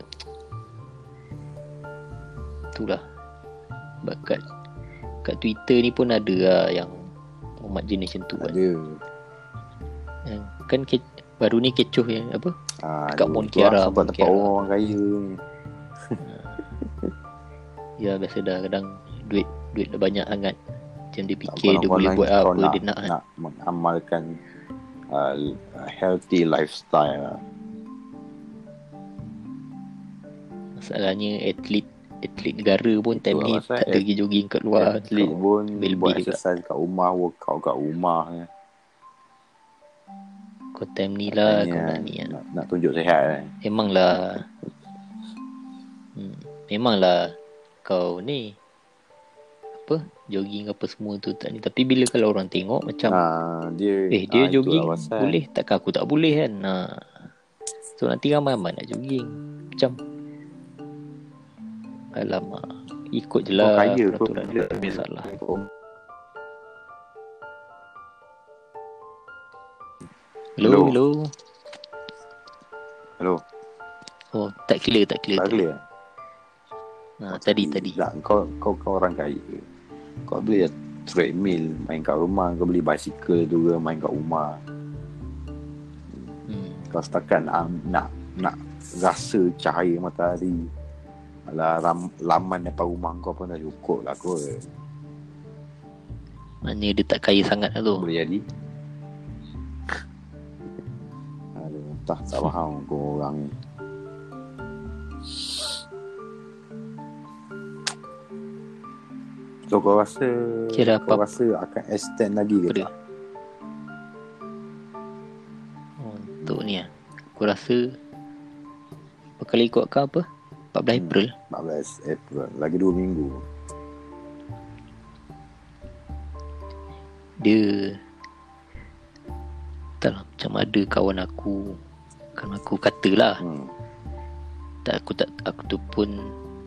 Itulah Sebab kat Kat Twitter ni pun ada lah yang Umat jenis macam tu kan Ada. Yang Kan ke, baru ni kecoh yang apa Ha, ada. Tu lah Kiara, Sebab Mont tempat Kiara. orang kaya. [laughs] Ya biasa dah kadang Duit Duit dah banyak sangat Macam dia fikir dia boleh buat apa nak, Dia nak, kan nak mengamalkan uh, healthy lifestyle Masalahnya atlet Atlet negara pun time Itulah ni Tak ada pergi jogging kat luar Atlet Kau- pun buat exercise kat rumah, workout kat rumah ya. Kau time ni lah Kau nak ni lah nak, nak tunjuk sihat kan. Memanglah hmm, Memanglah Kau ni Apa Jogging apa semua tu tak ni Tapi bila kalau orang tengok Macam Ha, dia Eh dia ha, jogging. Boleh Takkan aku tak boleh kan ha. So nanti ramai-ramai nak jogging Macam Alamak Ikut je lah kaya peraturan dia tak Biasalah Hello. Hello Hello Hello. Oh, tak clear, tak clear. Tak clear Ha, tadi, tadi. tak, kau, kau kau orang kaya Kau beli treadmill Main kat rumah Kau beli bicycle juga Main kat rumah Hmm. Kau setakat nak, nak Nak rasa cahaya matahari Alah ram, laman depan rumah kau pun dah cukup lah kot Maknanya dia tak kaya sangat lah tu. Boleh jadi Aduh, tak, tak faham kau orang ni So kau rasa Kira Kau apa- rasa akan extend lagi ke tak? Oh, untuk ni lah. Aku rasa Bakal ikut kau apa? 14 Hmm. April. 14 April. Lagi 2 minggu. Dia Tak lah Macam ada kawan aku. Kawan aku katalah. Hmm. tak, Aku tak Aku tu pun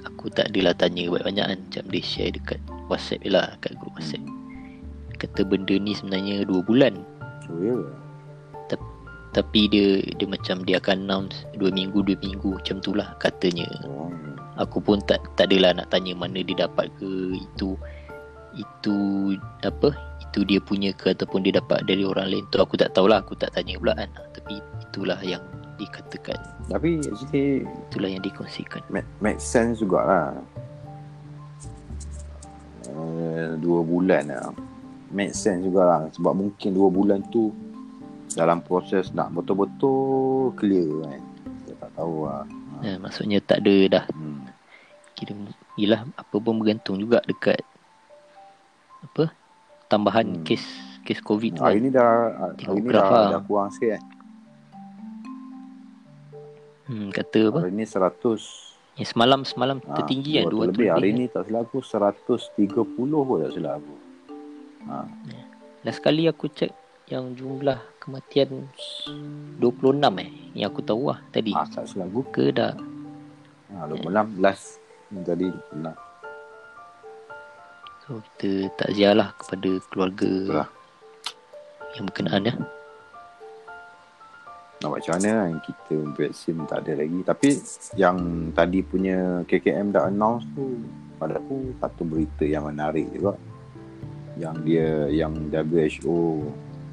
Aku tak adalah tanya banyak-banyak kan. Macam dia share dekat WhatsApp je lah Kat grup WhatsApp. Dia kata benda ni sebenarnya 2 bulan. Oh ya Tapi dia Dia macam dia akan announce 2 minggu 2 minggu. Macam tu lah katanya. Oh. Aku pun tak tak adalah nak tanya mana dia dapat ke itu. Itu apa? Itu dia punya ke ataupun dia dapat dari orang lain. Tu aku tak tahulah. Aku tak tanya pula kan tapi itulah yang dikatakan. Tapi actually itulah yang dikongsikan. make, make sense jugalah. Uh, Dua bulan lah. Make sense jugalah. Sebab mungkin dua bulan tu Dalam proses nak betul-betul clear kan Kita tak tahu lah eh, maksudnya tak ada dah hmm. kira yelah apa pun bergantung juga dekat apa tambahan Hmm. kes kes covid Hari kan. ni dah Hari ni graf dah, lah. dah kurang sikit kan hmm, kata apa Hari ni 100 yang semalam semalam ah, tertinggi kan 200 200 lebih Hari kan. ni tak silap aku 130 pun tak silap aku ha. Last kali aku cek yang jumlah kematian 26 eh yang aku tahu lah tadi. Ah, tak silap aku Ke dah ha, 26 last Ni Tadi 26 so kita takziah lah kepada keluarga Betul lah. yang berkenaan ya. nak buat macam mana kan kita vaksin tak ada lagi tapi yang tadi punya KKM dah announce tu pada aku satu berita yang menarik juga yang dia yang WHO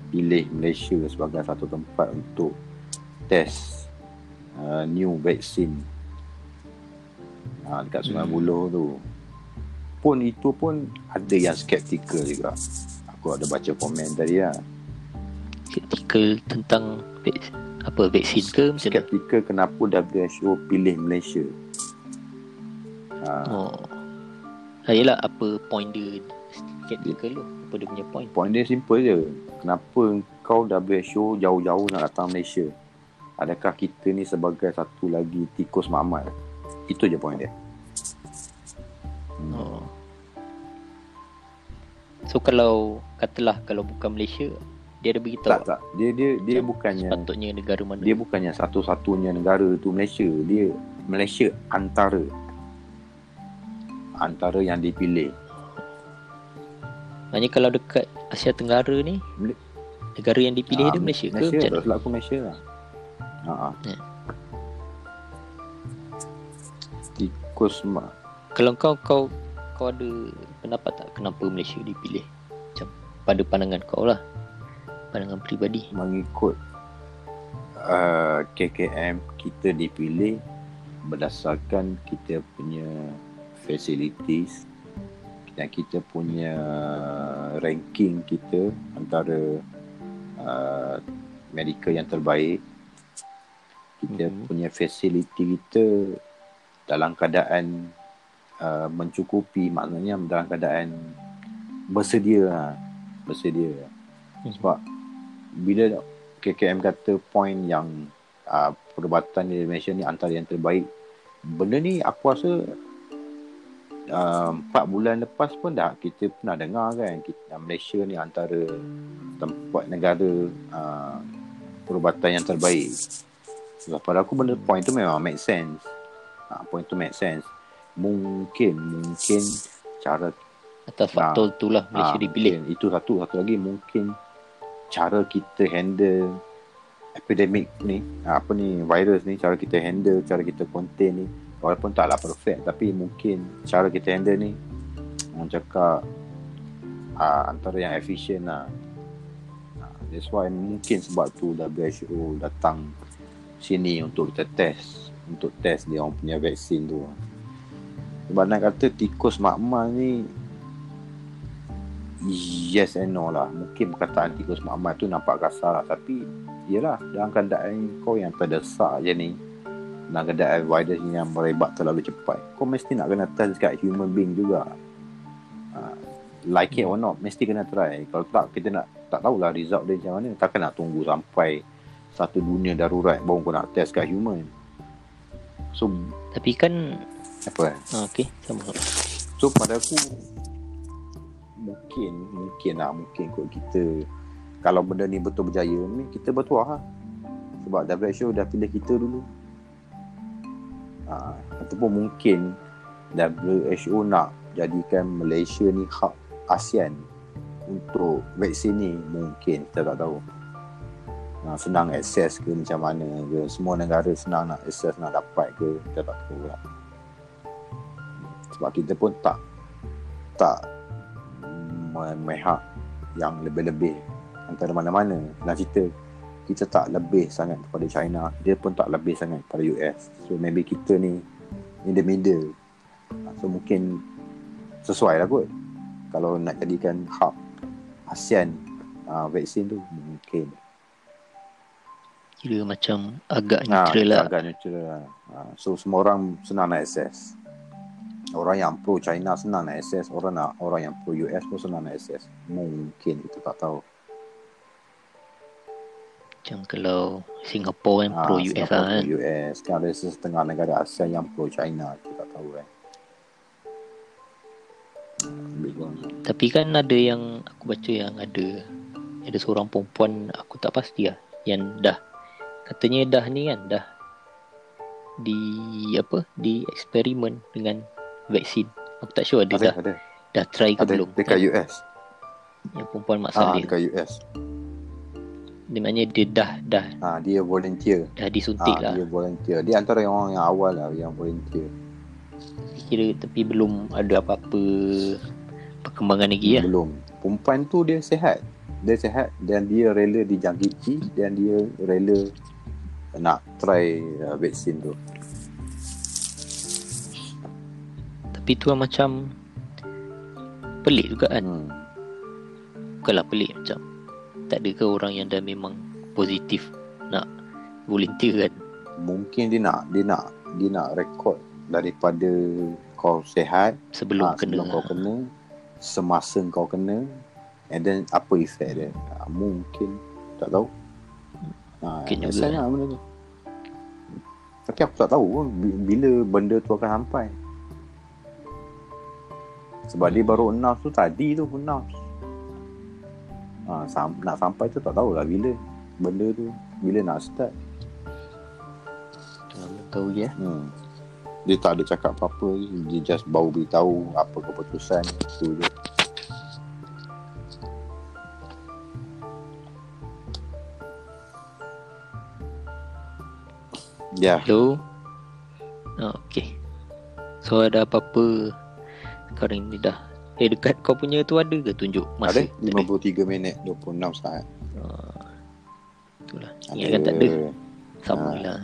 pilih Malaysia sebagai satu tempat untuk test uh, new vaksin uh, dekat Sungai Hmm. Buloh tu pun itu pun ada yang skeptikal juga aku ada baca komen tadi lah Skeptikal tentang apa vaksin ke macam skeptikal kenapa WHO pilih Malaysia. Ha, Oh. Ah, yelah apa point dia skeptikal tu? Apa dia punya point? point dia simple je. Kenapa kau WHO jauh-jauh nak datang Malaysia? Adakah kita ni sebagai satu lagi tikus mamat? Itu je point dia. Hmm. Oh. So kalau katalah kalau bukan Malaysia dia ada beritahu Tak tak. Dia dia dia bukannya sepatutnya negara mana? dia bukannya satu-satunya negara tu Malaysia. Dia Malaysia antara antara yang dipilih. Maknanya kalau dekat Asia Tenggara ni negara yang dipilih Ah, dia Malaysia, ke Malaysia macam tak mana? silap aku Malaysia lah. Ha. Ya. Yeah. Tikus mak. Kalau kau kau kau ada pendapat tak kenapa Malaysia dipilih? Macam pada pandangan kau lah. Pandangan peribadi. mengikut uh, KKM kita dipilih berdasarkan kita punya facilities dan kita punya ranking kita antara uh, medical yang terbaik kita Mhm. punya facility kita dalam keadaan uh, mencukupi maknanya dalam keadaan bersedia lah. bersedia sebab bila KKM kata point yang uh, perubatan di Malaysia ni antara yang terbaik benda ni aku rasa uh, 4 bulan lepas pun dah kita pernah dengar kan kita, Malaysia ni antara tempat negara uh, perubatan yang terbaik sebab pada aku benda point tu memang make sense uh, point tu make sense mungkin mungkin cara Atas faktor tu lah Malaysia Ah, dipilih. mungkin. Itu satu. Satu lagi mungkin cara kita handle epidemic ni apa ni virus ni cara kita handle cara kita contain ni walaupun taklah perfect tapi mungkin cara kita handle ni orang cakap uh, antara yang efisien lah. Uh, that's why mungkin sebab tu WHO datang sini untuk kita test untuk test dia orang punya vaksin tu. Sebab nak kata tikus makmal ni yes and no lah. Mungkin perkataan tikus makmal tu nampak kasar lah tapi yelah dalam keadaan kau yang terdesak je ni dalam keadaan virus ni yang merebak terlalu cepat. Kau mesti nak kena test dekat human being juga. Uh, like it or not mesti kena try. Kalau tak kita nak tak tahulah result dia macam mana. Takkan nak tunggu sampai satu dunia darurat baru kau nak test kat human. So Tapi kan apa eh Okay sama So pada aku Mungkin Mungkin lah Mungkin kot kita Kalau benda ni betul berjaya ni Kita bertuah lah. Sebab WHO dah pilih kita dulu ha, Ataupun mungkin WHO nak Jadikan Malaysia ni Hub ASEAN Untuk vaksin ni Mungkin Kita tak tahu. Ha, Senang akses ke Macam mana ke Semua negara senang nak akses Nak dapat ke Kita tak tahu lah. Sebab kita pun tak tak memihak yang lebih-lebih antara mana-mana nak cerita kita tak lebih sangat kepada China. Dia pun tak lebih sangat kepada US so maybe kita ni in the middle. So mungkin sesuai lah kot. Kalau nak jadikan hub ASEAN uh, vaksin tu mungkin. Kira macam Agak Ah, neutral lah. agak neutral lah. Ah, so semua orang senang nak access. Orang yang pro China senang nak access. Orang nak orang yang pro US pun senang nak access. Mungkin kita tak tahu Macam kalau Singapore kan Pro Ah, US Singapore lah kan. Pro US kan ada setengah negara ASEAN yang pro China kita tak tahu kan Tapi kan ada yang Aku baca yang ada Ada seorang perempuan Aku tak pasti lah Yang dah. Katanya dah ni kan Dah Di Apa Di eksperimen Dengan Vaksin. Aku tak sure ada, ada dah. ada. Dah try ke ada belum? dekat kan? US Yang perempuan Mak ah Saleh dekat US Dia maknanya dia dah Dah ah dia volunteer Dah disuntik ah lah dia volunteer dia antara yang orang yang awal lah yang volunteer Kira tapi belum ada apa-apa Perkembangan lagi lah Belum. Perempuan tu dia sihat. Dia sihat dan dia rela dijangkiti dan dia rela nak try uh, vaksin tu. Tapi tu lah macam Pelik juga kan Hmm. Bukanlah pelik macam Tak ada ke orang yang dah memang Positif Nak Volunteer kan? Mungkin dia nak dia nak dia nak rekod daripada kau sihat Sebelum kena sebelum kau kena semasa kau kena and then apa efek dia? Ah, mungkin. Tak tahu. Ah, Mungkin juga. biasanya lah benda tu. Tapi aku tak tahu pun bi- bila benda tu akan sampai. Sebab dia baru announce tu tadi tu announce ah, sam- nak sampai tu tak tahulah bila benda tu bila nak start. Tahu je Hmm. Dia tak ada cakap apa-apa Dia just baru beritahu Apa keputusan Itu je. Ya. Hello? Oh, Okay So ada apa-apa? Sekarang ni dah Eh dekat kau punya tu ada ke tunjuk Ada masa? Tak 53 minit 26 saat. Ah, Itulah. Ingatkan tak ada. Sama Ah. lah.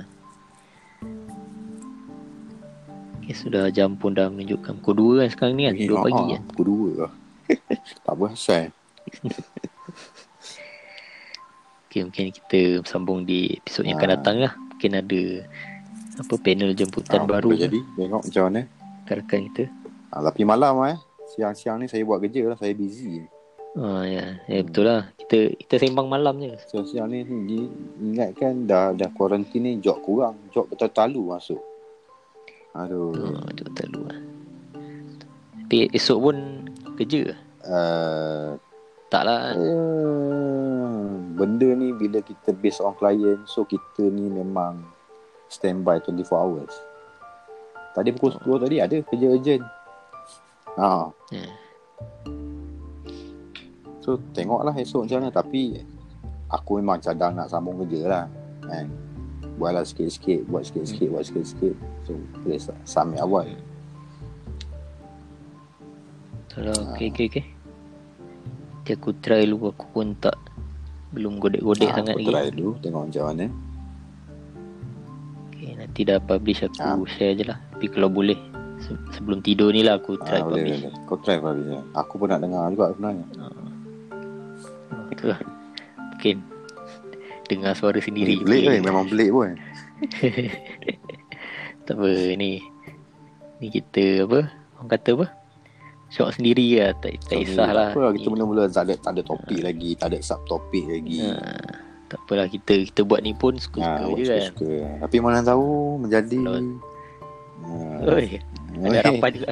Okay sudah jam pun dah menunjukkan Pukul 2 kan sekarang ni kan? Eh, 2 ah, pagi ah, kan? Pukul 2 lah. [laughs] Tak berasal. [laughs] Okay mungkin kita sambung di episod yang akan Ah. datang lah. Mungkin ada Apa panel jemputan Ah, baru Jadi. Tengok macam mana. Rakan-rakan kita. Ah, Tapi malam eh Siang-siang ni saya buat kerja lah Saya busy Ah ya, ya betul lah. Kita kita sembang malam je. Siang-siang ni di, Ingatkan dah dah kuarantin ni Job kurang Job betul-talu masuk Aduh Oh, tu tak lu lah. Tapi esok pun kerja. uh, Tak lah. uh, benda ni bila kita based on client so kita ni memang standby 24 hours tadi pukul 10 tadi ada kerja urgent ha. Ya. so tengoklah esok macam mana tapi aku memang cadang nak sambung kerja lah kan buatlah sikit-sikit buat sikit-sikit buat sikit-sikit so boleh sa- submit awal Kalau okey okey okey. Nanti aku try dulu aku pun tak belum godek-godek Ah, sangat aku lagi. try dulu tengok macam mana Okay, nanti dah publish aku Ah. share je lah. Tapi kalau boleh se- sebelum tidur ni lah aku try ah, boleh, publish. boleh. kau try publish je. aku pun nak dengar juga sebenarnya Itu lah. Mungkin dengar suara sendiri. Belik eh, memang belik pun [laughs] tak apa ni. Ni kita apa? Orang kata apa? Syok sendiri lah. Tak, tak kisah lah. Apa lah, kita mula-mula tak ada, tak ada topik lagi, tak ada subtopik lagi. Ha, tak apalah kita kita buat ni pun suka-suka Ha, je kan. suka. Tapi mana tahu menjadi Kalau- Ha. Oi, ada Oi. harapan juga.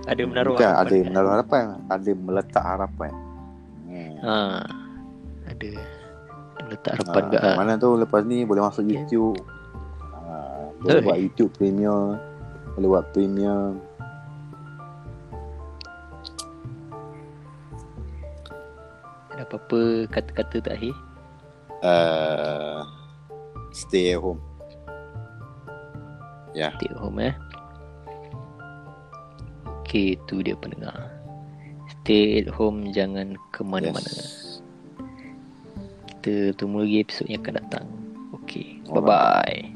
Ada menaruh Bukan, harapan. ada menaruh harapan, ada meletak harapan. Hmm. Ha. Ada ada letak harapan Ha, juga. Mana tahu lepas ni boleh masuk Okay. YouTube. Ha, boleh Oi. buat YouTube Premium. Boleh buat Premium. Ada apa-apa kata-kata terakhir? Uh, stay at home. Ya. Stay at home eh. Okay, tu dia pendengar. Stay at home, jangan ke mana-mana. Yes. Kita tunggu lagi episod yang akan datang. Okay, bye-bye.